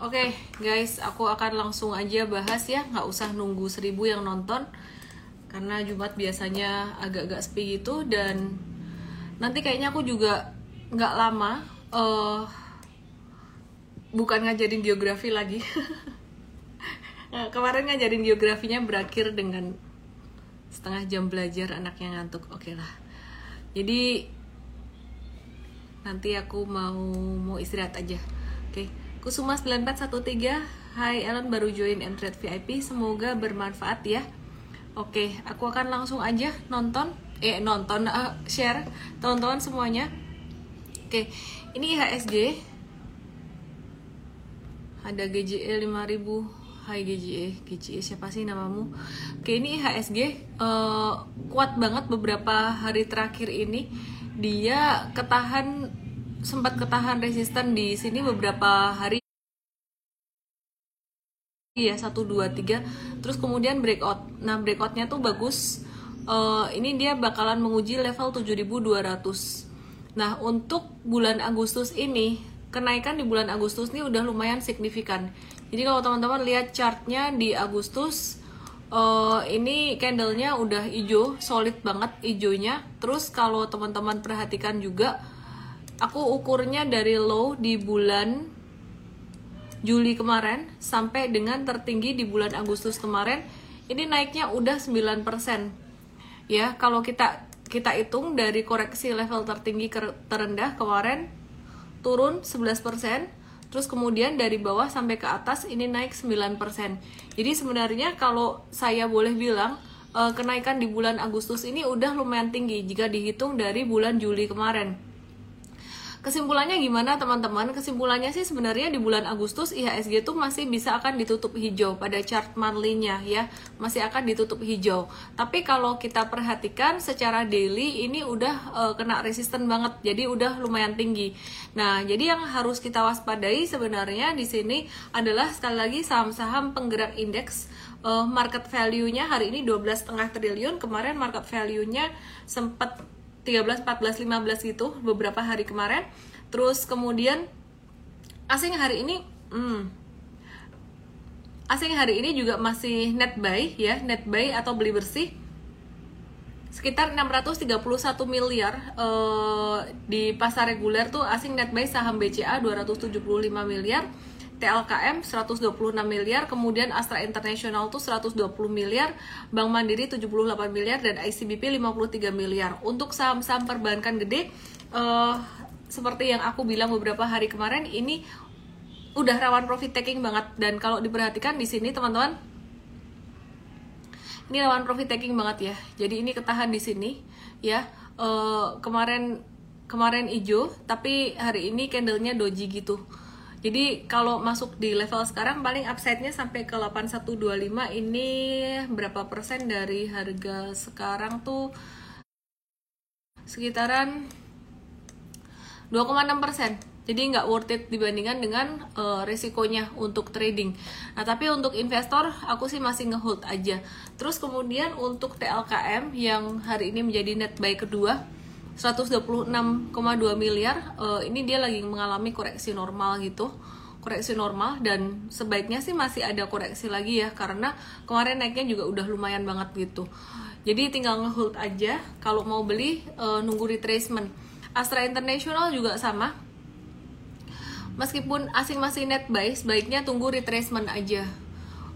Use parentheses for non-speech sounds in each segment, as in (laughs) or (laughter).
Oke guys, aku akan langsung aja bahas ya, nggak usah nunggu seribu yang nonton karena Jumat biasanya agak-agak sepi gitu dan nanti kayaknya aku juga nggak lama uh, bukan ngajarin geografi lagi. (laughs) Nah, kemarin ngajarin geografinya berakhir dengan setengah jam belajar anaknya ngantuk. Oke lah. Jadi nanti aku mau mau istirahat aja. Oke. Kusuma 9413. Hai Ellen baru join Entret VIP. Semoga bermanfaat ya. Oke, aku akan langsung aja nonton eh nonton uh, share teman-teman semuanya. Oke, ini IHSG ada GJE 5000 Hai GJE, GJE siapa sih namamu? Oke ini IHSG uh, kuat banget beberapa hari terakhir ini. Dia ketahan sempat ketahan resisten di sini beberapa hari. Ya satu dua tiga. Terus kemudian breakout. Nah breakoutnya tuh bagus. Uh, ini dia bakalan menguji level 7200 nah untuk bulan Agustus ini kenaikan di bulan Agustus ini udah lumayan signifikan. Jadi kalau teman-teman lihat chartnya di Agustus uh, ini candlenya udah hijau solid banget hijaunya. Terus kalau teman-teman perhatikan juga aku ukurnya dari low di bulan Juli kemarin sampai dengan tertinggi di bulan Agustus kemarin ini naiknya udah 9% ya kalau kita kita hitung dari koreksi level tertinggi ke terendah kemarin turun 11% terus kemudian dari bawah sampai ke atas ini naik 9%. Jadi sebenarnya kalau saya boleh bilang eh, kenaikan di bulan Agustus ini udah lumayan tinggi jika dihitung dari bulan Juli kemarin. Kesimpulannya gimana teman-teman? Kesimpulannya sih sebenarnya di bulan Agustus IHSG itu masih bisa akan ditutup hijau pada chart monthly-nya ya, masih akan ditutup hijau. Tapi kalau kita perhatikan secara daily ini udah uh, kena resisten banget, jadi udah lumayan tinggi. Nah, jadi yang harus kita waspadai sebenarnya di sini adalah sekali lagi saham-saham penggerak indeks uh, market value-nya hari ini 12,5 triliun, kemarin market value-nya sempat 13, 14, 15 gitu beberapa hari kemarin. Terus kemudian asing hari ini hmm, asing hari ini juga masih net buy ya, net buy atau beli bersih sekitar 631 miliar uh, di pasar reguler tuh asing net buy saham BCA 275 miliar TLKM 126 miliar, kemudian Astra International tuh 120 miliar, Bank Mandiri 78 miliar dan ICBP 53 miliar. Untuk saham-saham perbankan gede uh, seperti yang aku bilang beberapa hari kemarin ini udah rawan profit taking banget dan kalau diperhatikan di sini teman-teman ini rawan profit taking banget ya. Jadi ini ketahan di sini ya. Uh, kemarin kemarin hijau tapi hari ini candlenya doji gitu jadi kalau masuk di level sekarang paling upside-nya sampai ke 8125 ini berapa persen dari harga sekarang tuh sekitaran 2,6 persen. Jadi nggak worth it dibandingkan dengan uh, resikonya untuk trading. Nah tapi untuk investor aku sih masih ngehold aja. Terus kemudian untuk TLKM yang hari ini menjadi net buy kedua 126,2 miliar uh, ini dia lagi mengalami koreksi normal gitu. Koreksi normal dan sebaiknya sih masih ada koreksi lagi ya karena kemarin naiknya juga udah lumayan banget gitu. Jadi tinggal ngehold aja kalau mau beli uh, nunggu retracement. Astra International juga sama. Meskipun asing masih net buy sebaiknya tunggu retracement aja.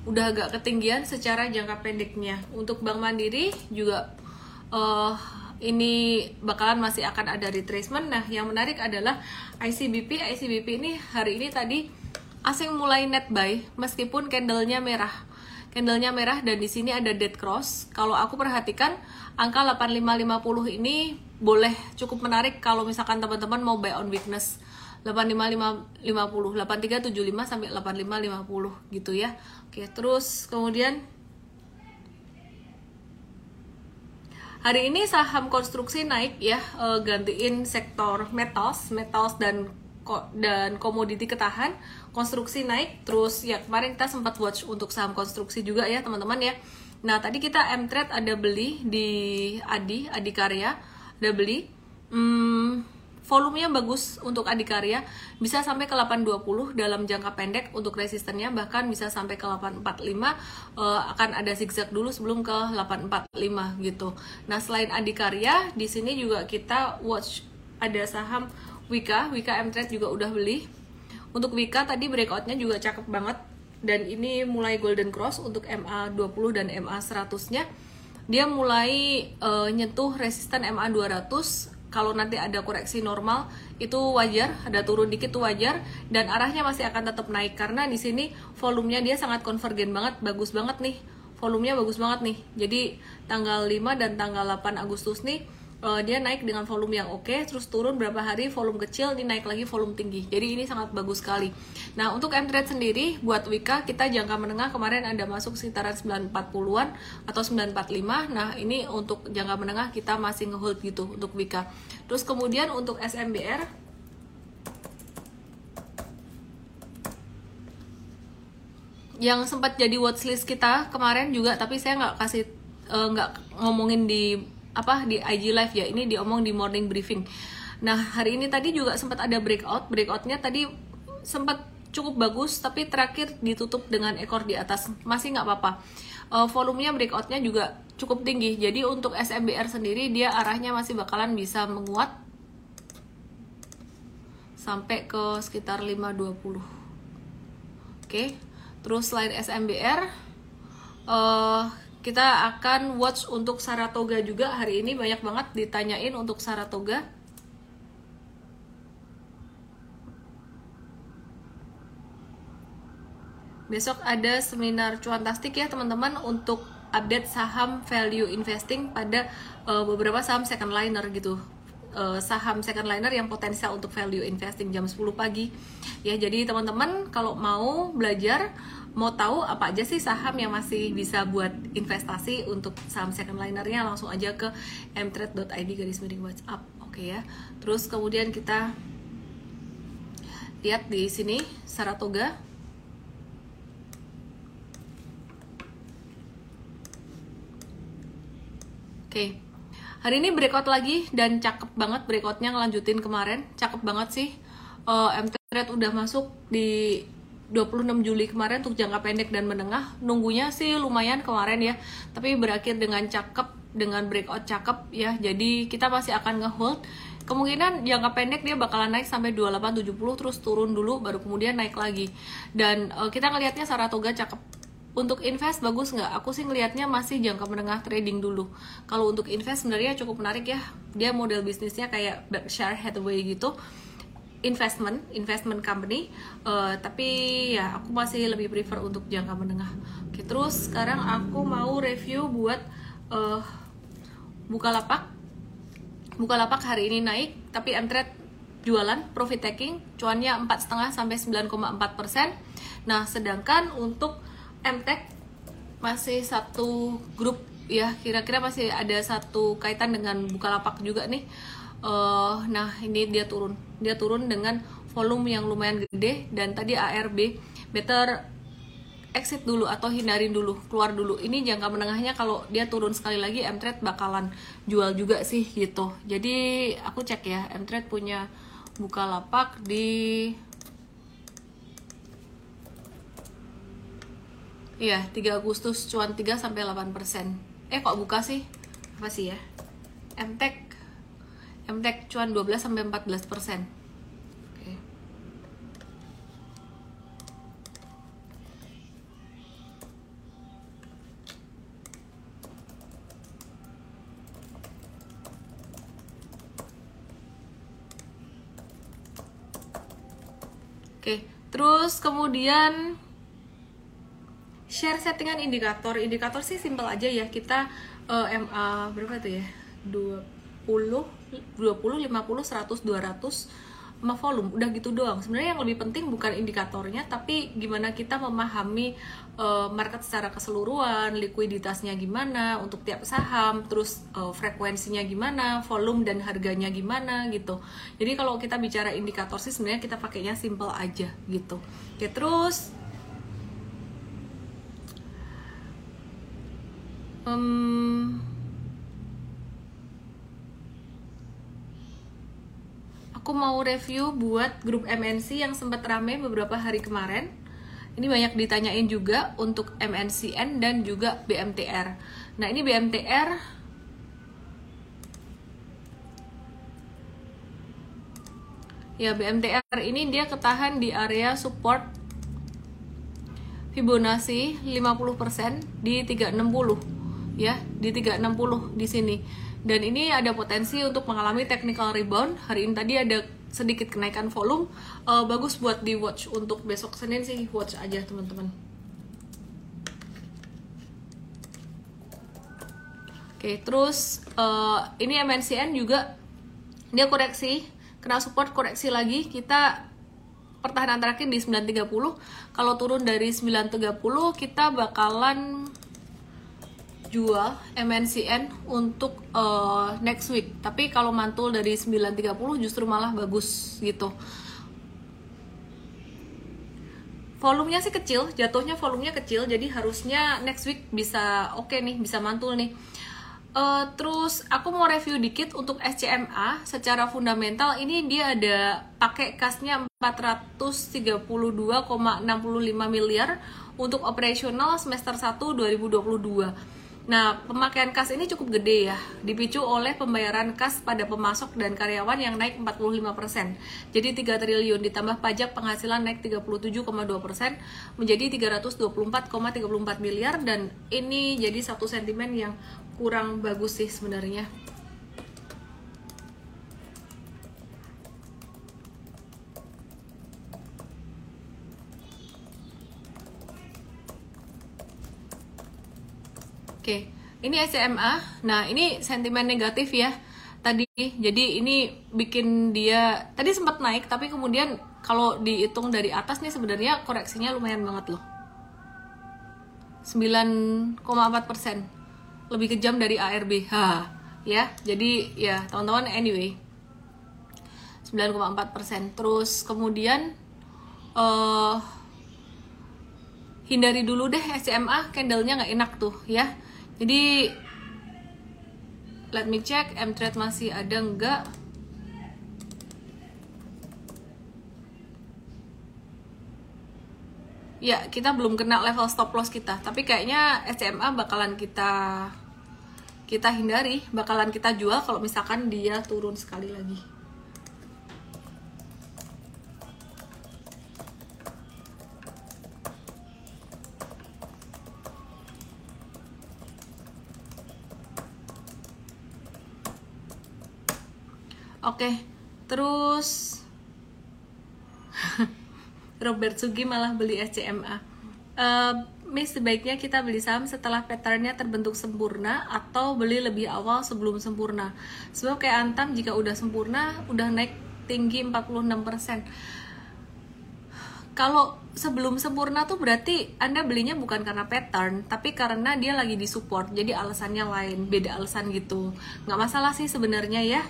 Udah agak ketinggian secara jangka pendeknya. Untuk Bank Mandiri juga uh, ini bakalan masih akan ada retracement. Nah, yang menarik adalah ICBP. ICBP ini hari ini tadi asing mulai net buy meskipun candlenya merah. Candlenya merah dan di sini ada dead cross. Kalau aku perhatikan angka 8550 ini boleh cukup menarik kalau misalkan teman-teman mau buy on weakness. 8550 8375 sampai 8550 gitu ya. Oke, terus kemudian Hari ini saham konstruksi naik ya, uh, gantiin sektor metals, metals dan dan komoditi ketahan, konstruksi naik. Terus ya kemarin kita sempat watch untuk saham konstruksi juga ya teman-teman ya. Nah tadi kita M Trade ada beli di Adi, Adi Karya, ada beli. Hmm, volumenya bagus untuk adikarya bisa sampai ke 820 dalam jangka pendek untuk resistennya bahkan bisa sampai ke 845 uh, akan ada zigzag dulu sebelum ke 845 gitu. Nah selain adikarya di sini juga kita watch ada saham Wika. Wika M Trade juga udah beli. Untuk Wika tadi breakoutnya juga cakep banget. Dan ini mulai golden cross untuk MA20 dan MA100 nya dia mulai uh, nyentuh resisten MA200 kalau nanti ada koreksi normal itu wajar, ada turun dikit itu wajar dan arahnya masih akan tetap naik karena di sini volumenya dia sangat konvergen banget, bagus banget nih. Volumenya bagus banget nih. Jadi tanggal 5 dan tanggal 8 Agustus nih uh, dia naik dengan volume yang oke, okay, terus turun berapa hari volume kecil, ini naik lagi volume tinggi. Jadi ini sangat bagus sekali. Nah untuk M-Trade sendiri buat Wika kita jangka menengah kemarin ada masuk sekitaran 940-an atau 945. Nah ini untuk jangka menengah kita masih ngehold gitu untuk Wika. Terus kemudian untuk SMBR yang sempat jadi watchlist kita kemarin juga tapi saya nggak kasih eh, nggak uh, ngomongin di apa di IG live ya ini diomong di morning briefing. Nah hari ini tadi juga sempat ada breakout breakoutnya tadi sempat cukup bagus tapi terakhir ditutup dengan ekor di atas. Masih nggak apa-apa. Uh, volumenya breakoutnya juga cukup tinggi. Jadi untuk SMBR sendiri dia arahnya masih bakalan bisa menguat sampai ke sekitar 520 oke okay. terus selain SMBR uh, kita akan watch untuk Saratoga juga. Hari ini banyak banget ditanyain untuk Saratoga. Besok ada seminar cuantastik ya teman-teman untuk update saham value investing pada uh, beberapa saham second liner gitu. Uh, saham second liner yang potensial untuk value investing jam 10 pagi. Ya jadi teman-teman kalau mau belajar mau tahu apa aja sih saham yang masih bisa buat investasi untuk saham second linernya langsung aja ke mtrade.id garis miring WhatsApp. Oke okay ya. Terus kemudian kita lihat di sini Saratoga. Oke. Okay. hari ini breakout lagi dan cakep banget breakoutnya ngelanjutin kemarin. Cakep banget sih. Uh, mtrade udah masuk di 26 Juli kemarin untuk jangka pendek dan menengah nunggunya sih lumayan kemarin ya tapi berakhir dengan cakep dengan breakout cakep ya jadi kita masih akan ngehold kemungkinan jangka pendek dia bakalan naik sampai 2870 terus turun dulu baru kemudian naik lagi dan uh, kita ngelihatnya Saratoga cakep untuk invest bagus nggak? Aku sih ngelihatnya masih jangka menengah trading dulu. Kalau untuk invest sebenarnya cukup menarik ya. Dia model bisnisnya kayak Berkshire Hathaway gitu investment investment company. Uh, tapi ya aku masih lebih prefer untuk jangka menengah. Oke terus sekarang aku mau review buat uh, Bukalapak. Bukalapak hari ini naik tapi entret jualan profit taking cuannya 4,5 sampai 9,4 persen. Nah sedangkan untuk MTEK masih satu grup ya kira-kira masih ada satu kaitan dengan Bukalapak juga nih. Uh, nah ini dia turun dia turun dengan volume yang lumayan gede dan tadi ARB better exit dulu atau hindarin dulu keluar dulu ini jangka menengahnya kalau dia turun sekali lagi M-Trade bakalan jual juga sih gitu jadi aku cek ya M-Trade punya buka lapak di Iya, 3 Agustus cuan 3 sampai 8%. Eh kok buka sih? Apa sih ya? MTEK MTEK cuan 12 sampai 14 persen. Oke. Oke, terus kemudian share settingan indikator. Indikator sih simple aja ya. Kita uh, eh, MA berapa tuh ya? 20 20, 50, 100, 200 sama volume. Udah gitu doang. Sebenarnya yang lebih penting bukan indikatornya tapi gimana kita memahami uh, market secara keseluruhan likuiditasnya gimana untuk tiap saham terus uh, frekuensinya gimana volume dan harganya gimana gitu. Jadi kalau kita bicara indikator sih sebenarnya kita pakainya simple aja gitu. Oke terus um, aku mau review buat grup MNC yang sempat rame beberapa hari kemarin. Ini banyak ditanyain juga untuk MNCN dan juga BMTR. Nah, ini BMTR Ya, BMTR ini dia ketahan di area support Fibonacci 50% di 360 ya, di 360 di sini dan ini ada potensi untuk mengalami technical rebound. Hari ini tadi ada sedikit kenaikan volume. Uh, bagus buat di watch untuk besok Senin sih. Watch aja teman-teman. Oke terus uh, ini MNCN juga dia koreksi kena support koreksi lagi. Kita pertahanan terakhir di 930 kalau turun dari 930 kita bakalan jual MNCN untuk uh, next week. Tapi kalau mantul dari 9.30 justru malah bagus gitu. Volumenya sih kecil, jatuhnya volumenya kecil, jadi harusnya next week bisa oke okay nih, bisa mantul nih. Uh, terus aku mau review dikit untuk SCMA secara fundamental ini dia ada pakai kasnya 432,65 miliar untuk operasional semester 1 2022 Nah, pemakaian kas ini cukup gede ya, dipicu oleh pembayaran kas pada pemasok dan karyawan yang naik 45%. Jadi 3 triliun ditambah pajak penghasilan naik 37,2% menjadi 324,34 miliar dan ini jadi satu sentimen yang kurang bagus sih sebenarnya. Oke, ini SMA. Nah, ini sentimen negatif ya tadi. Jadi ini bikin dia tadi sempat naik, tapi kemudian kalau dihitung dari atas nih sebenarnya koreksinya lumayan banget loh. 9,4 persen, lebih kejam dari ARB. Ha, ya. Jadi ya teman-teman anyway. 9,4 persen. Terus kemudian uh, hindari dulu deh SMA candlenya nggak enak tuh ya jadi let me check M trade masih ada enggak ya kita belum kena level stop loss kita. Tapi kayaknya SMA bakalan kita kita hindari bakalan kita jual kalau misalkan dia turun sekali lagi Oke, terus (laughs) Robert Sugi malah beli SCMA. Uh, eh, Miss sebaiknya kita beli saham setelah patternnya terbentuk sempurna atau beli lebih awal sebelum sempurna. Sebab kayak Antam jika udah sempurna udah naik tinggi 46%. Kalau sebelum sempurna tuh berarti Anda belinya bukan karena pattern, tapi karena dia lagi di support. Jadi alasannya lain, beda alasan gitu. Nggak masalah sih sebenarnya ya.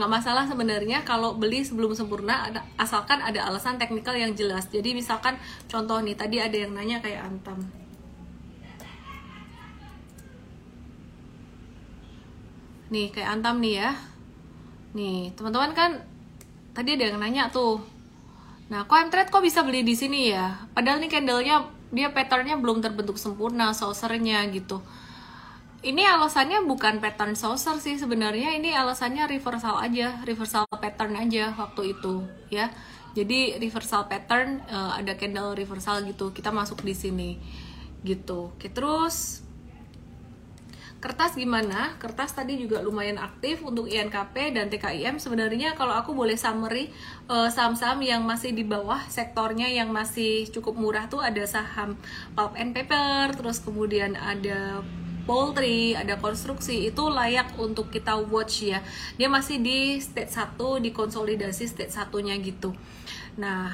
Nggak masalah sebenarnya kalau beli sebelum sempurna asalkan ada alasan teknikal yang jelas. Jadi misalkan contoh nih tadi ada yang nanya kayak antam. Nih kayak antam nih ya. Nih teman-teman kan tadi ada yang nanya tuh nah kok trade kok bisa beli di sini ya? Padahal nih candlenya dia patternnya belum terbentuk sempurna saucernya gitu ini alasannya bukan pattern saucer sih sebenarnya ini alasannya reversal aja reversal pattern aja waktu itu ya. Jadi reversal pattern uh, ada candle reversal gitu kita masuk di sini gitu. Oke terus kertas gimana? Kertas tadi juga lumayan aktif untuk INKP dan TKIM sebenarnya kalau aku boleh summary uh, saham-saham yang masih di bawah sektornya yang masih cukup murah tuh ada saham pulp and paper terus kemudian ada poultry, ada konstruksi itu layak untuk kita watch ya. Dia masih di state 1 di konsolidasi state satunya gitu. Nah,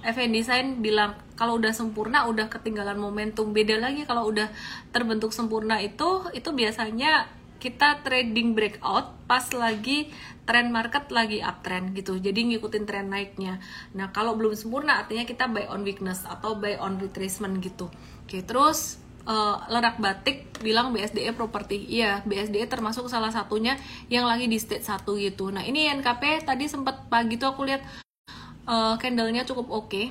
FN Design bilang kalau udah sempurna udah ketinggalan momentum. Beda lagi kalau udah terbentuk sempurna itu itu biasanya kita trading breakout pas lagi trend market lagi uptrend gitu. Jadi ngikutin tren naiknya. Nah, kalau belum sempurna artinya kita buy on weakness atau buy on retracement gitu. Oke, terus uh, lerak batik bilang BSDE properti. Iya, BSDE termasuk salah satunya yang lagi di stage 1 gitu. Nah, ini NKP tadi sempat pagi tuh aku lihat uh, candlenya cukup oke. Okay.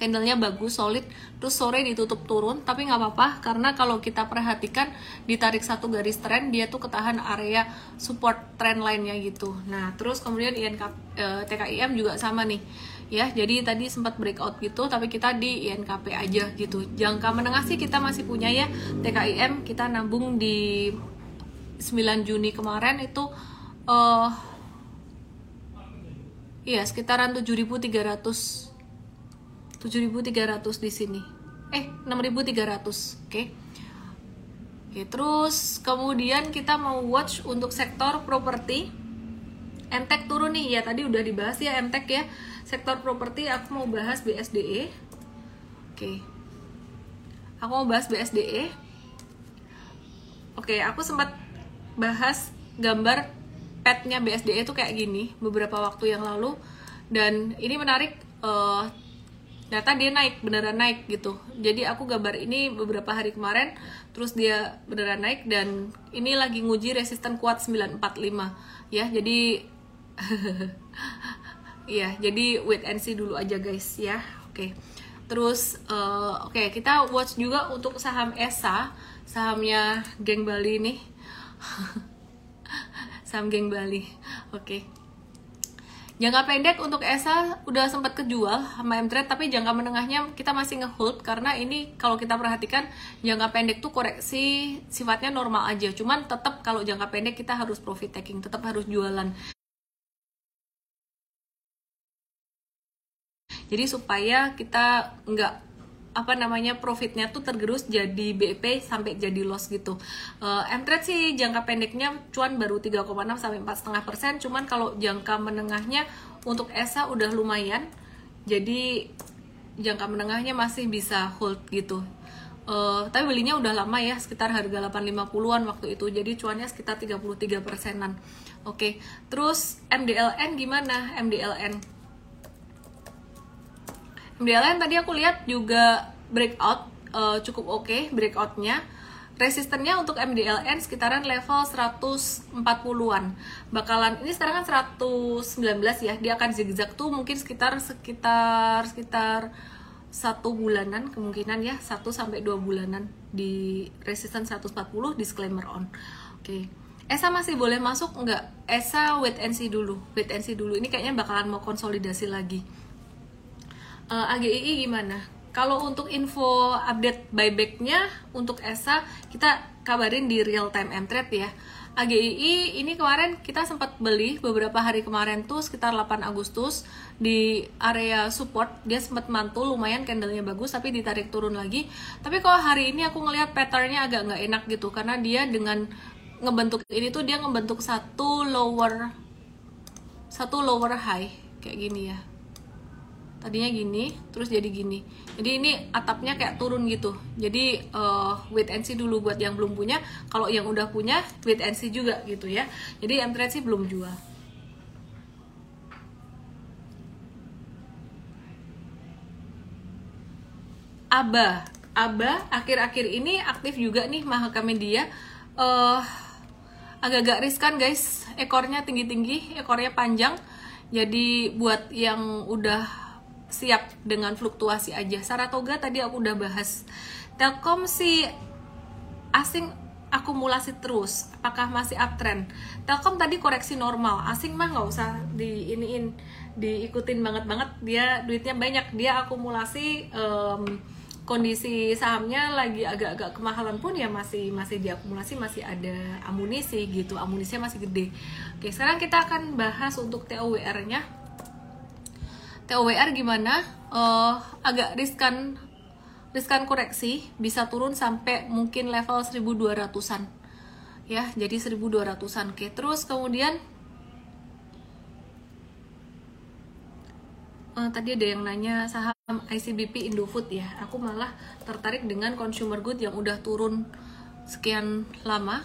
Candlenya bagus, solid. Terus sore ditutup turun, tapi nggak apa-apa karena kalau kita perhatikan ditarik satu garis tren dia tuh ketahan area support trend lainnya gitu. Nah, terus kemudian INK, eh, TKIM juga sama nih ya jadi tadi sempat breakout gitu tapi kita di INKP aja gitu jangka menengah sih kita masih punya ya TKIM kita nabung di 9 Juni kemarin itu uh, iya sekitaran 7300 7300 di sini eh 6300 oke okay. Oke, terus kemudian kita mau watch untuk sektor properti. MTEK turun nih, ya tadi udah dibahas ya MTEK ya sektor properti aku mau bahas BSDE oke. Aku mau bahas BSDE oke aku sempat bahas gambar petnya BSDE itu kayak gini beberapa waktu yang lalu. Dan ini menarik uh, ternyata dia naik beneran naik gitu. Jadi aku gambar ini beberapa hari kemarin terus dia beneran naik dan ini lagi nguji resisten kuat 945 ya jadi (laughs) Iya, jadi wait and see dulu aja guys ya. Oke. Okay. Terus uh, oke, okay, kita watch juga untuk saham ESA, sahamnya Geng Bali nih. (laughs) saham Geng Bali. Oke. Okay. Jangka pendek untuk ESA udah sempat kejual sama M-Trade tapi jangka menengahnya kita masih ngehold karena ini kalau kita perhatikan jangka pendek tuh koreksi sifatnya normal aja. Cuman tetap kalau jangka pendek kita harus profit taking, tetap harus jualan. Jadi supaya kita nggak apa namanya profitnya tuh tergerus jadi BEP sampai jadi loss gitu. Uh, M-Trade sih jangka pendeknya cuan baru 3,6 sampai 4,5 persen, cuman kalau jangka menengahnya untuk ESA udah lumayan, jadi jangka menengahnya masih bisa hold gitu. Uh, tapi belinya udah lama ya, sekitar harga 850-an waktu itu, jadi cuannya sekitar 33 persenan. Oke, okay. terus MDLN gimana? MDLN MDLN tadi aku lihat juga breakout uh, cukup oke okay, breakoutnya. Resistennya untuk MDLN sekitaran level 140-an bakalan ini sekarang kan 119 ya dia akan zigzag tuh mungkin sekitar sekitar sekitar satu bulanan kemungkinan ya 1 sampai dua bulanan di resisten 140 disclaimer on. Oke. Okay. Esa masih boleh masuk enggak? Esa wait and see dulu wait and see dulu. Ini kayaknya bakalan mau konsolidasi lagi uh, eh, AGII gimana? Kalau untuk info update buybacknya untuk ESA kita kabarin di real time M-Trade ya. AGII ini kemarin kita sempat beli beberapa hari kemarin tuh sekitar 8 Agustus di area support dia sempat mantul lumayan candlenya bagus tapi ditarik turun lagi tapi kalau hari ini aku ngelihat patternnya agak nggak enak gitu karena dia dengan ngebentuk ini tuh dia ngebentuk satu lower satu lower high kayak gini ya tadinya gini terus jadi gini. Jadi ini atapnya kayak turun gitu. Jadi uh, wait and see dulu buat yang belum punya. Kalau yang udah punya wait and see juga gitu ya. Jadi m sih belum jual. Aba. Aba akhir-akhir ini aktif juga nih Mahakamedia uh, agak-agak riskan guys. Ekornya tinggi-tinggi ekornya panjang. Jadi buat yang udah siap dengan fluktuasi aja. Saratoga tadi aku udah bahas. Telkom si asing akumulasi terus. Apakah masih uptrend? Telkom tadi koreksi normal. Asing mah nggak usah di iniin diikutin banget banget. Dia duitnya banyak. Dia akumulasi um, kondisi sahamnya lagi agak-agak kemahalan pun ya masih masih diakumulasi masih ada amunisi gitu amunisinya masih gede oke sekarang kita akan bahas untuk TOWR-nya TOWR gimana? Uh, agak riskan riskan koreksi bisa turun sampai mungkin level 1200-an. Ya, jadi 1200-an. Oke, terus kemudian uh, tadi ada yang nanya saham ICBP Indofood ya. Aku malah tertarik dengan consumer good yang udah turun sekian lama.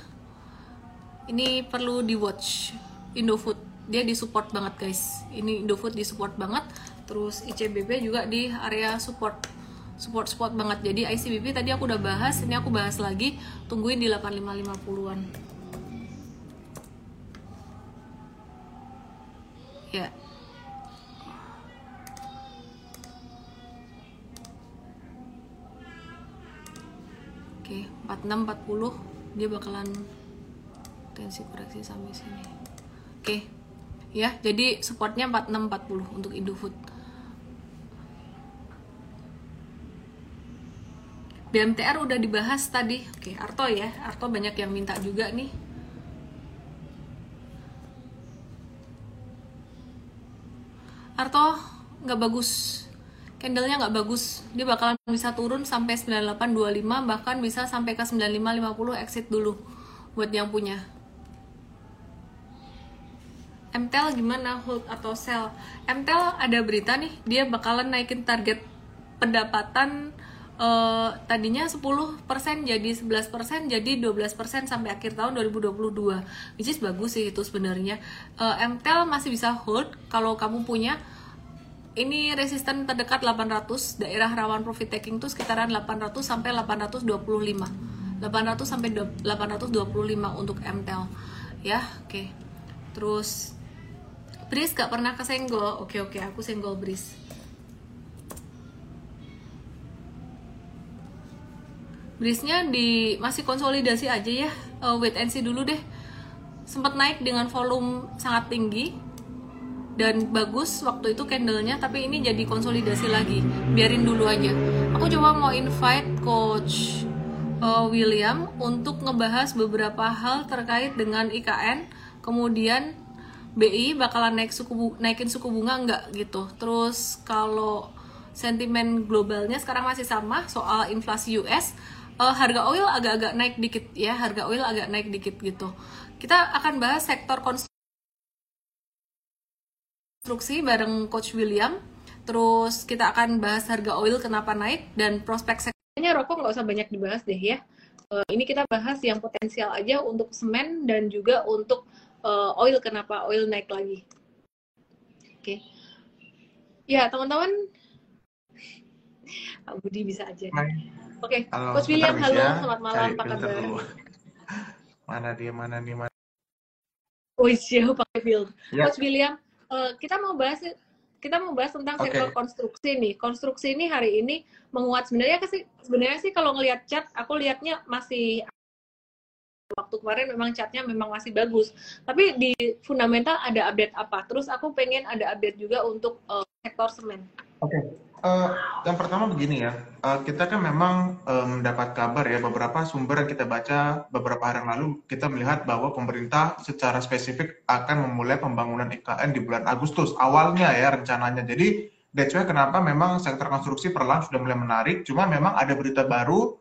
Ini perlu di watch Indofood dia disupport banget guys. Ini Indofood disupport banget. Terus ICBP juga di area support support support banget. Jadi ICBP tadi aku udah bahas ini aku bahas lagi. Tungguin di 8550-an ya. Oke, 46 40 dia bakalan tensi koreksi sampai sini. Oke. Ya, jadi supportnya 46 40 untuk Indofood. BMTR udah dibahas tadi. Oke, Arto ya. Arto banyak yang minta juga nih. Arto nggak bagus candlenya nggak bagus dia bakalan bisa turun sampai 9825 bahkan bisa sampai ke 9550 exit dulu buat yang punya MTEL gimana? Hold atau sell? MTEL ada berita nih dia bakalan naikin target pendapatan uh, tadinya 10% jadi 11% jadi 12% sampai akhir tahun 2022 which is bagus sih itu sebenarnya. Uh, MTEL masih bisa hold kalau kamu punya ini resisten terdekat 800 daerah rawan profit taking tuh sekitaran 800 sampai 825 800 sampai 825 untuk MTEL ya oke. Okay. terus Bris gak pernah kesenggol. Oke oke aku senggol Bris. Brisnya di masih konsolidasi aja ya. Uh, wait and see dulu deh. Sempat naik dengan volume sangat tinggi dan bagus waktu itu candlenya tapi ini jadi konsolidasi lagi. Biarin dulu aja. Aku coba mau invite coach uh, William untuk ngebahas beberapa hal terkait dengan IKN kemudian BI bakalan naik suku naikin suku bunga enggak gitu terus kalau sentimen globalnya sekarang masih sama soal inflasi US uh, harga oil agak-agak naik dikit ya harga oil agak naik dikit gitu kita akan bahas sektor konstruksi bareng Coach William. Terus kita akan bahas harga oil kenapa naik dan prospek sektornya rokok nggak usah banyak dibahas deh ya. Uh, ini kita bahas yang potensial aja untuk semen dan juga untuk uh, oil kenapa oil naik lagi. Oke. Okay. Ya teman-teman, (laughs) Pak Budi bisa aja. Oke, okay. Coach William, halo, ya. selamat malam, apa kabar? (laughs) Mana dia, mana nih, mana? Oh iya, (laughs) pakai field. Ya. Coach William, uh, kita mau bahas kita mau bahas tentang okay. sektor konstruksi nih. Konstruksi ini hari ini menguat sebenarnya sih sebenarnya sih kalau ngelihat chart aku lihatnya masih waktu kemarin memang chartnya memang masih bagus. Tapi di fundamental ada update apa? Terus aku pengen ada update juga untuk uh, sektor semen. Oke. Okay. Uh, yang pertama begini ya, uh, kita kan memang mendapat um, kabar ya beberapa sumber yang kita baca beberapa hari yang lalu kita melihat bahwa pemerintah secara spesifik akan memulai pembangunan IKN di bulan Agustus awalnya ya rencananya. Jadi that's kenapa memang sektor konstruksi perlahan sudah mulai menarik. Cuma memang ada berita baru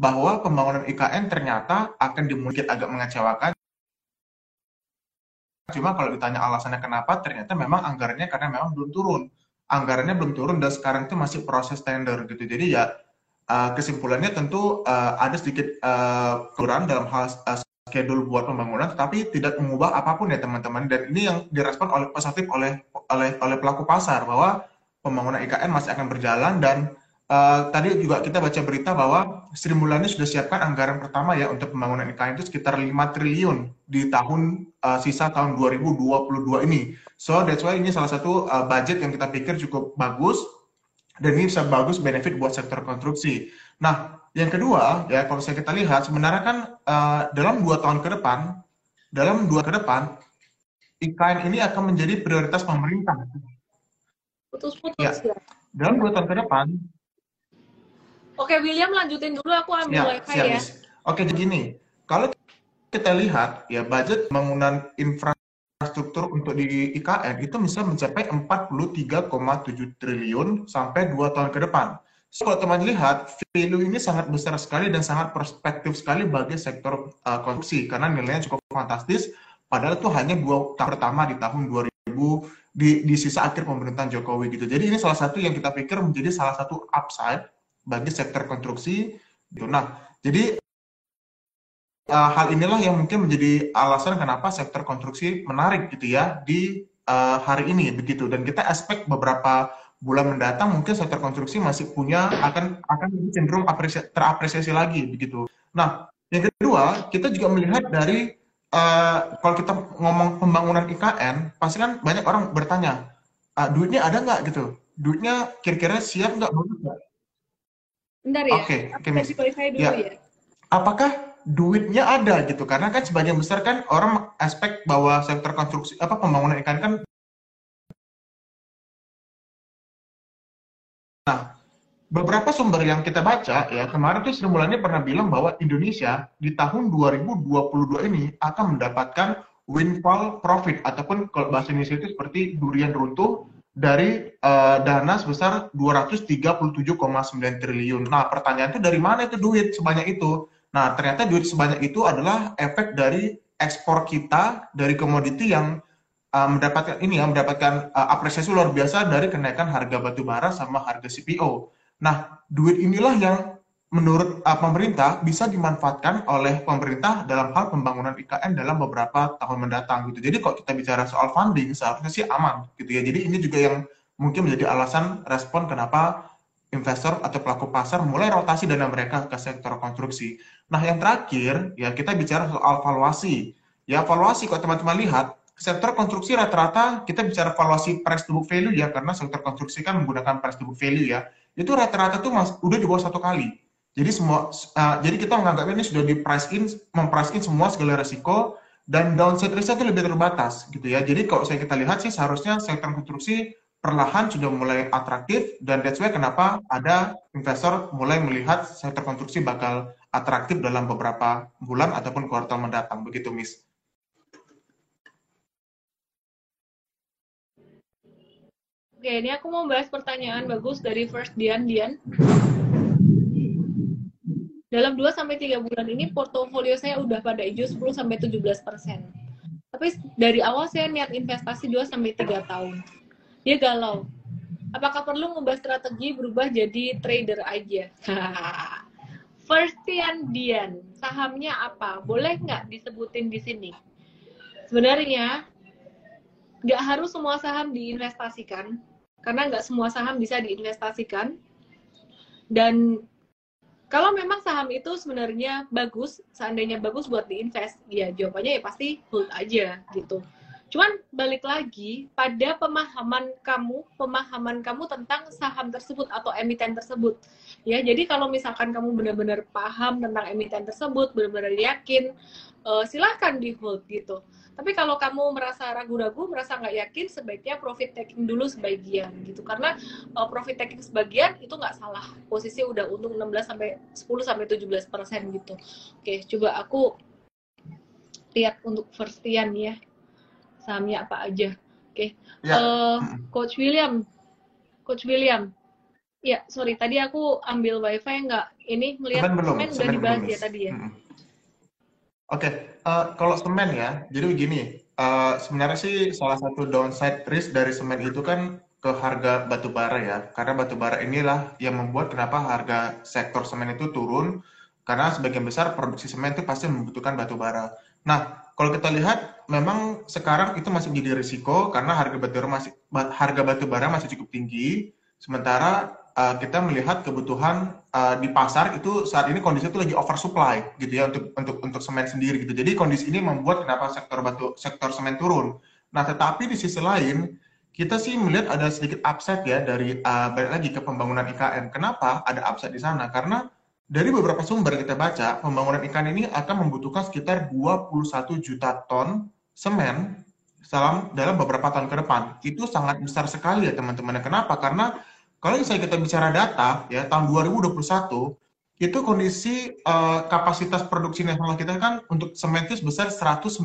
bahwa pembangunan IKN ternyata akan dimungkin agak mengecewakan. Cuma kalau ditanya alasannya kenapa, ternyata memang anggarannya karena memang belum turun anggarannya belum turun dan sekarang itu masih proses tender gitu. Jadi ya uh, kesimpulannya tentu uh, ada sedikit kurang dalam hal schedule buat pembangunan, tetapi tidak mengubah apa pun ya teman-teman. Dan ini yang direspon oleh positif oleh oleh oleh pelaku pasar bahwa pembangunan IKN masih akan berjalan dan Uh, tadi juga kita baca berita bahwa Sri Mulyani sudah siapkan anggaran pertama ya untuk pembangunan IKN itu sekitar 5 triliun di tahun uh, sisa tahun 2022 ini. So that's why ini salah satu uh, budget yang kita pikir cukup bagus dan ini bisa bagus benefit buat sektor konstruksi. Nah, yang kedua ya kalau saya kita lihat sebenarnya kan uh, dalam dua tahun ke depan, dalam dua ke depan IKN ini akan menjadi prioritas pemerintah. Putus-putus ya. ya. Dalam dua tahun ke depan, Oke, William lanjutin dulu aku ambil ya, wifi siap, ya. Oke, jadi gini, kalau kita lihat ya budget pembangunan infrastruktur untuk di IKN itu bisa mencapai 43,7 triliun sampai 2 tahun ke depan. So, kalau teman lihat, value ini sangat besar sekali dan sangat perspektif sekali bagi sektor uh, konstruksi karena nilainya cukup fantastis. Padahal itu hanya dua tahun pertama di tahun 2000 di, di sisa akhir pemerintahan Jokowi gitu. Jadi ini salah satu yang kita pikir menjadi salah satu upside bagi sektor konstruksi. Nah, jadi uh, hal inilah yang mungkin menjadi alasan kenapa sektor konstruksi menarik gitu ya di uh, hari ini begitu. Dan kita expect beberapa bulan mendatang mungkin sektor konstruksi masih punya akan akan cenderung apresiasi, terapresiasi lagi begitu. Nah, yang kedua kita juga melihat dari uh, kalau kita ngomong pembangunan IKN, pasti kan banyak orang bertanya, uh, duitnya ada nggak gitu? Duitnya kira-kira siap nggak? Bentar ya. Oke, okay, okay, dulu ya. ya. Apakah duitnya ada gitu? Karena kan sebagian besar kan orang aspek bahwa sektor konstruksi apa pembangunan IKN kan Nah, beberapa sumber yang kita baca ya kemarin tuh Sri Mulyani pernah bilang bahwa Indonesia di tahun 2022 ini akan mendapatkan windfall profit ataupun kalau bahasa Indonesia itu seperti durian runtuh dari uh, dana sebesar 237,9 triliun. Nah, pertanyaan itu dari mana itu duit sebanyak itu? Nah, ternyata duit sebanyak itu adalah efek dari ekspor kita dari komoditi yang uh, mendapatkan ini ya mendapatkan uh, apresiasi luar biasa dari kenaikan harga batu bara sama harga CPO. Nah, duit inilah yang menurut uh, pemerintah bisa dimanfaatkan oleh pemerintah dalam hal pembangunan IKN dalam beberapa tahun mendatang gitu. Jadi kalau kita bicara soal funding seharusnya sih aman gitu ya. Jadi ini juga yang mungkin menjadi alasan respon kenapa investor atau pelaku pasar mulai rotasi dana mereka ke sektor konstruksi. Nah, yang terakhir ya kita bicara soal valuasi. Ya, valuasi kalau teman-teman lihat sektor konstruksi rata-rata kita bicara valuasi price to book value ya karena sektor konstruksi kan menggunakan price to book value ya itu rata-rata tuh mas, udah di bawah satu kali jadi semua uh, jadi kita menganggap ini sudah di price in memprice in semua segala resiko dan downside risk itu lebih terbatas gitu ya jadi kalau saya kita lihat sih seharusnya sektor konstruksi perlahan sudah mulai atraktif dan that's why kenapa ada investor mulai melihat sektor konstruksi bakal atraktif dalam beberapa bulan ataupun kuartal mendatang begitu Miss. Oke, ini aku mau bahas pertanyaan bagus dari First Dian Dian. Dalam 2 sampai 3 bulan ini portofolio saya udah pada hijau 10 sampai 17%. Tapi dari awal saya niat investasi 2 sampai 3 tahun. Dia galau. Apakah perlu ngubah strategi berubah jadi trader aja? (laughs) First Dian Dian, sahamnya apa? Boleh nggak disebutin di sini? Sebenarnya nggak harus semua saham diinvestasikan karena nggak semua saham bisa diinvestasikan dan kalau memang saham itu sebenarnya bagus, seandainya bagus buat diinvest, ya jawabannya ya pasti hold aja gitu. Cuman balik lagi pada pemahaman kamu, pemahaman kamu tentang saham tersebut atau emiten tersebut. Ya, jadi kalau misalkan kamu benar-benar paham tentang emiten tersebut, benar-benar yakin, uh, silahkan di hold gitu. Tapi kalau kamu merasa ragu-ragu, merasa nggak yakin, sebaiknya profit taking dulu sebagian gitu. Karena uh, profit taking sebagian itu nggak salah. Posisi udah untung 16 sampai 10 sampai 17 persen gitu. Oke, coba aku lihat untuk firstian ya. Sahamnya apa aja. Oke. Ya. Uh, Coach William. Coach William. Ya, sorry. Tadi aku ambil wifi nggak. Ini melihat semen udah dibahas ya tadi ya. Hmm. Oke, okay. uh, eh, kalau semen ya, jadi begini, uh, sebenarnya sih salah satu downside risk dari semen itu kan ke harga batu bara ya, karena batu bara inilah yang membuat kenapa harga sektor semen itu turun, karena sebagian besar produksi semen itu pasti membutuhkan batu bara. Nah, kalau kita lihat, memang sekarang itu masih menjadi risiko karena harga batu bara masih harga batu bara masih cukup tinggi, sementara uh, kita melihat kebutuhan uh, di pasar itu saat ini kondisi itu lagi oversupply gitu ya untuk untuk untuk semen sendiri gitu. Jadi kondisi ini membuat kenapa sektor batu sektor semen turun. Nah, tetapi di sisi lain kita sih melihat ada sedikit upside ya dari uh, balik lagi ke pembangunan IKN. Kenapa ada upside di sana? Karena dari beberapa sumber kita baca, pembangunan IKN ini akan membutuhkan sekitar 21 juta ton semen dalam dalam beberapa tahun ke depan. Itu sangat besar sekali ya teman-teman. Kenapa? Karena kalau misalnya kita bicara data, ya tahun 2021 itu kondisi uh, kapasitas produksi nasional kita kan untuk semen itu sebesar 119,1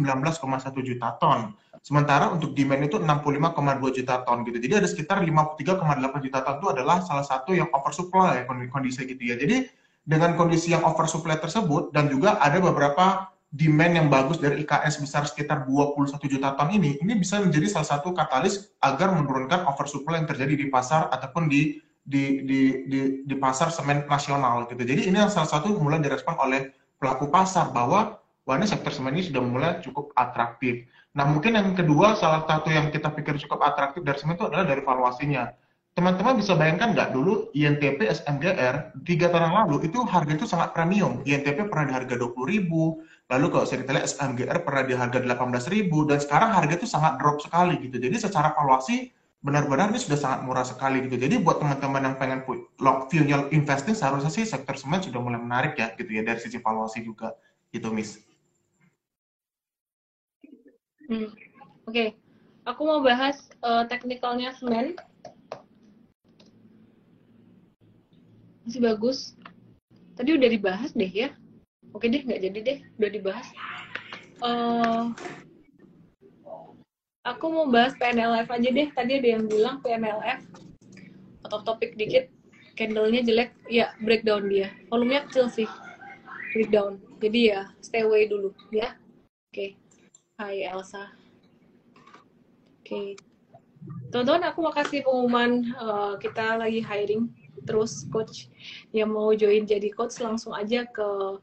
juta ton. Sementara untuk demand itu 65,2 juta ton gitu. Jadi ada sekitar 53,8 juta ton itu adalah salah satu yang oversupply kondisi gitu ya. Jadi dengan kondisi yang oversupply tersebut dan juga ada beberapa demand yang bagus dari IKN sebesar sekitar 21 juta ton ini, ini bisa menjadi salah satu katalis agar menurunkan oversupply yang terjadi di pasar ataupun di di di di, di pasar semen nasional gitu. Jadi ini yang salah satu mulai direspon oleh pelaku pasar bahwa wah ini sektor semen ini sudah mulai cukup atraktif. Nah mungkin yang kedua salah satu yang kita pikir cukup atraktif dari semen itu adalah dari valuasinya. Teman-teman bisa bayangkan nggak dulu INTP SMGR tiga tahun lalu itu harga itu sangat premium. INTP pernah di harga 20.000, lalu kalau saya lihat SMGR pernah di harga 18.000 dan sekarang harga itu sangat drop sekali gitu. Jadi secara valuasi benar-benar ini sudah sangat murah sekali gitu. Jadi buat teman-teman yang pengen lock view-nya investing seharusnya sih sektor semen sudah mulai menarik ya gitu ya dari sisi valuasi juga gitu Miss. Hmm. Oke, okay. aku mau bahas uh, teknikalnya semen. Masih bagus. Tadi udah dibahas deh ya. Oke deh, nggak jadi deh, udah dibahas. Uh, aku mau bahas PNLF aja deh. Tadi ada yang bilang PNLF atau topik dikit, candle-nya jelek, ya breakdown dia. Volumenya kecil sih, breakdown. Jadi ya stay away dulu ya. Oke. Okay. Hai Elsa. Oke. Okay. Teman-teman, aku mau kasih pengumuman uh, kita lagi hiring terus coach yang mau join jadi coach langsung aja ke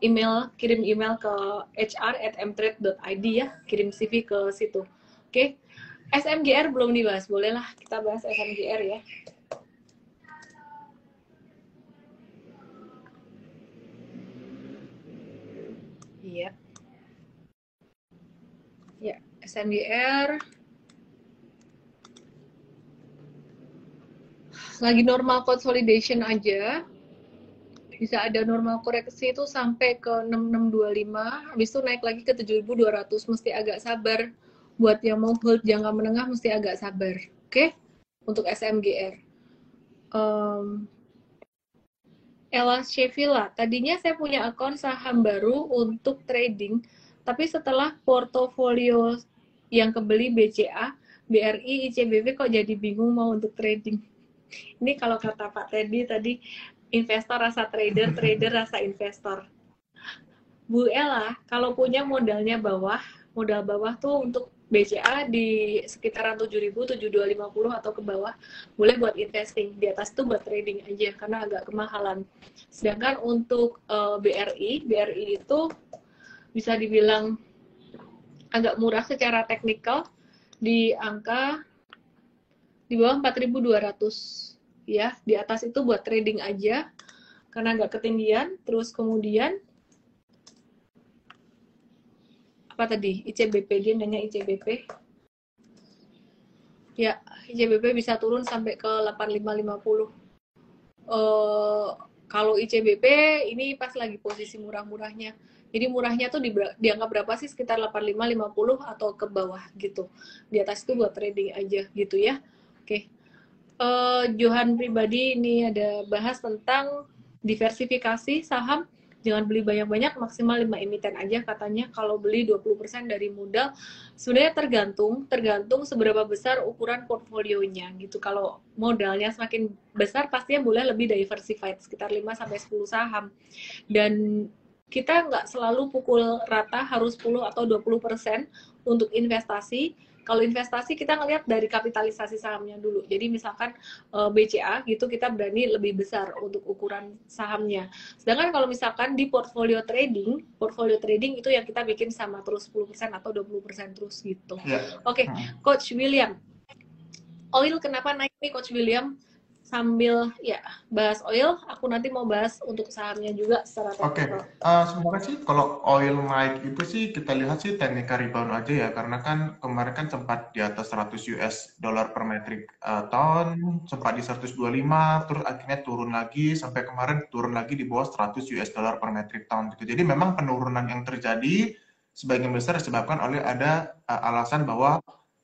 email, kirim email ke hr at mtrade.id ya, kirim CV ke situ. Oke, okay? SMGR belum dibahas, bolehlah kita bahas SMGR ya. Iya. Ya, SMGR lagi normal consolidation aja. Bisa ada normal koreksi itu sampai ke 6625 habis itu naik lagi ke 7200 mesti agak sabar. Buat yang mau hold jangka menengah mesti agak sabar. Oke? Okay? untuk SMGR um, Ella Shevilla tadinya saya punya akun saham baru untuk trading tapi setelah portofolio yang kebeli BCA BRI ICBP kok jadi bingung mau untuk trading ini kalau kata Pak Teddy tadi investor rasa trader, (laughs) trader rasa investor. Bu Ella, kalau punya modalnya bawah, modal bawah tuh untuk BCA di sekitaran 7.000, 7.250 atau ke bawah, boleh buat investing. Di atas itu buat trading aja, karena agak kemahalan. Sedangkan untuk uh, eh, BRI, BRI itu bisa dibilang agak murah secara teknikal, di angka di bawah 4.200 ya di atas itu buat trading aja karena nggak ketinggian. Terus kemudian apa tadi? ICBP dia nanya ICBP ya ICBP bisa turun sampai ke 8550 uh, kalau ICBP ini pas lagi posisi murah-murahnya. Jadi murahnya tuh di, dianggap berapa sih? Sekitar 8550 atau ke bawah gitu. Di atas itu buat trading aja gitu ya okay uh, Johan pribadi ini ada bahas tentang diversifikasi saham. Jangan beli banyak-banyak maksimal 5 emiten aja katanya. Kalau beli 20% dari modal sebenarnya tergantung tergantung seberapa besar ukuran portfolionya gitu. Kalau modalnya semakin besar pastinya boleh lebih diversified sekitar 5 sampai 10 saham. Dan kita nggak selalu pukul rata harus 10 atau 20% untuk investasi kalau investasi kita ngelihat dari kapitalisasi sahamnya dulu. Jadi misalkan eh, BCA gitu kita berani lebih besar untuk ukuran sahamnya. Sedangkan kalau misalkan di portfolio trading, portfolio trading itu yang kita bikin sama terus 10% atau 20% terus gitu. Yeah. Oke, okay. Hmm. Coach William. Oil kenapa naik nih Coach William? Sambil ya bahas oil, aku nanti mau bahas untuk sahamnya juga secara Oke, okay. uh, sebenarnya sih kalau oil naik itu sih kita lihat sih teknika rebound aja ya, karena kan kemarin kan sempat di atas 100 US dollar per metric uh, ton, sempat di 125, terus akhirnya turun lagi sampai kemarin turun lagi di bawah 100 US dollar per metric ton gitu. Jadi memang penurunan yang terjadi sebagian besar disebabkan oleh ada uh, alasan bahwa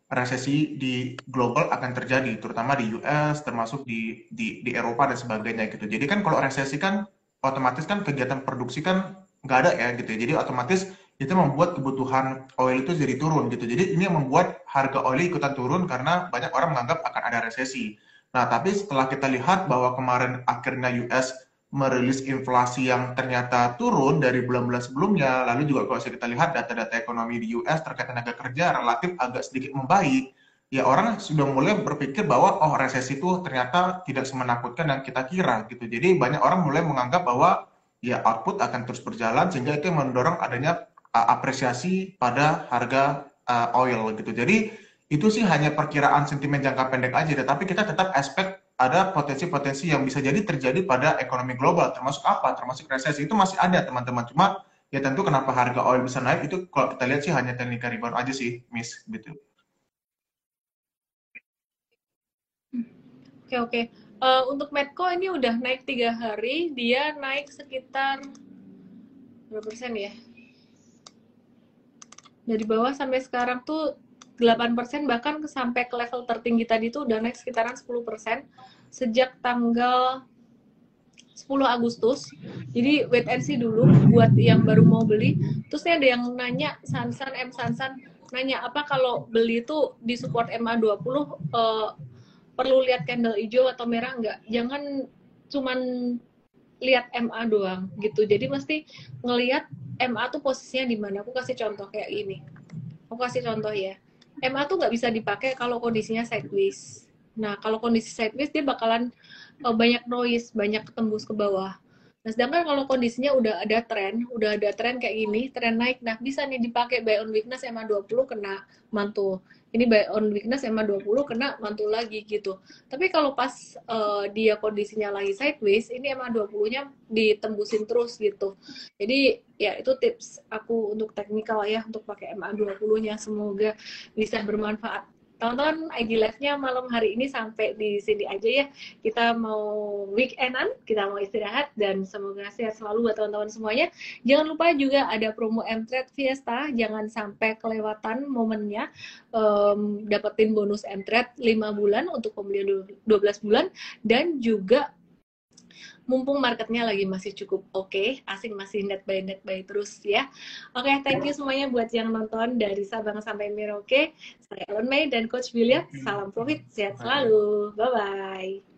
resesi di global akan terjadi, terutama di US, termasuk di, di, di Eropa dan sebagainya gitu. Jadi kan kalau resesi kan otomatis kan kegiatan produksi kan nggak ada ya gitu. Ya. Jadi otomatis itu membuat kebutuhan oil itu jadi turun gitu. Jadi ini yang membuat harga oil ikutan turun karena banyak orang menganggap akan ada resesi. Nah, tapi setelah kita lihat bahwa kemarin akhirnya US merilis inflasi yang ternyata turun dari bulan-bulan sebelumnya. Lalu juga kalau kita lihat data-data ekonomi di US terkait tenaga kerja relatif agak sedikit membaik, ya orang sudah mulai berpikir bahwa oh resesi itu ternyata tidak semenakutkan yang kita kira gitu. Jadi banyak orang mulai menganggap bahwa ya output akan terus berjalan sehingga itu mendorong adanya uh, apresiasi pada harga uh, oil gitu. Jadi itu sih hanya perkiraan sentimen jangka pendek aja, tapi kita tetap aspek ada potensi-potensi yang bisa jadi terjadi pada ekonomi global, termasuk apa? Termasuk resesi itu masih ada teman-teman. Cuma ya tentu kenapa harga oil bisa naik itu kalau kita lihat sih hanya teknik rebound aja sih, Miss, gitu. Oke oke. Uh, untuk Medco ini udah naik tiga hari, dia naik sekitar berapa persen ya? Dari bawah sampai sekarang tuh 8% bahkan sampai ke level tertinggi tadi tuh udah naik sekitaran 10% sejak tanggal 10 Agustus. Jadi wait and see dulu buat yang baru mau beli. Terus ada yang nanya Sansan M Sansan nanya apa kalau beli itu di support MA20 uh, perlu lihat candle hijau atau merah enggak? Jangan cuman lihat MA doang gitu. Jadi mesti ngelihat MA tuh posisinya di mana. Aku kasih contoh kayak ini. Aku kasih contoh ya MA tuh nggak bisa dipakai kalau kondisinya sideways. Nah, kalau kondisi sideways dia bakalan uh, banyak noise, banyak tembus ke bawah. Nah, sedangkan kalau kondisinya udah ada tren, udah ada tren kayak gini, tren naik, nah bisa nih dipakai buy on weakness MA20 kena mantul ini by on weakness emang 20 kena mantul lagi gitu. Tapi kalau pas uh, dia kondisinya lagi sideways, ini emang 20-nya ditembusin terus gitu. Jadi ya itu tips aku untuk teknikal ya untuk pakai MA 20-nya semoga bisa bermanfaat teman-teman IG live-nya malam hari ini sampai di sini aja ya. Kita mau weekendan, kita mau istirahat dan semoga sehat selalu buat teman-teman semuanya. Jangan lupa juga ada promo M-Trade Fiesta, jangan sampai kelewatan momennya um, dapetin bonus M-Trade 5 bulan untuk pembelian 12 bulan dan juga mumpung marketnya lagi masih cukup oke, okay, asing masih net by net by terus ya. Oke, okay, thank you semuanya buat yang nonton dari Sabang sampai Merauke. Saya Elon May dan Coach William. Salam profit, sehat selalu. Bye bye.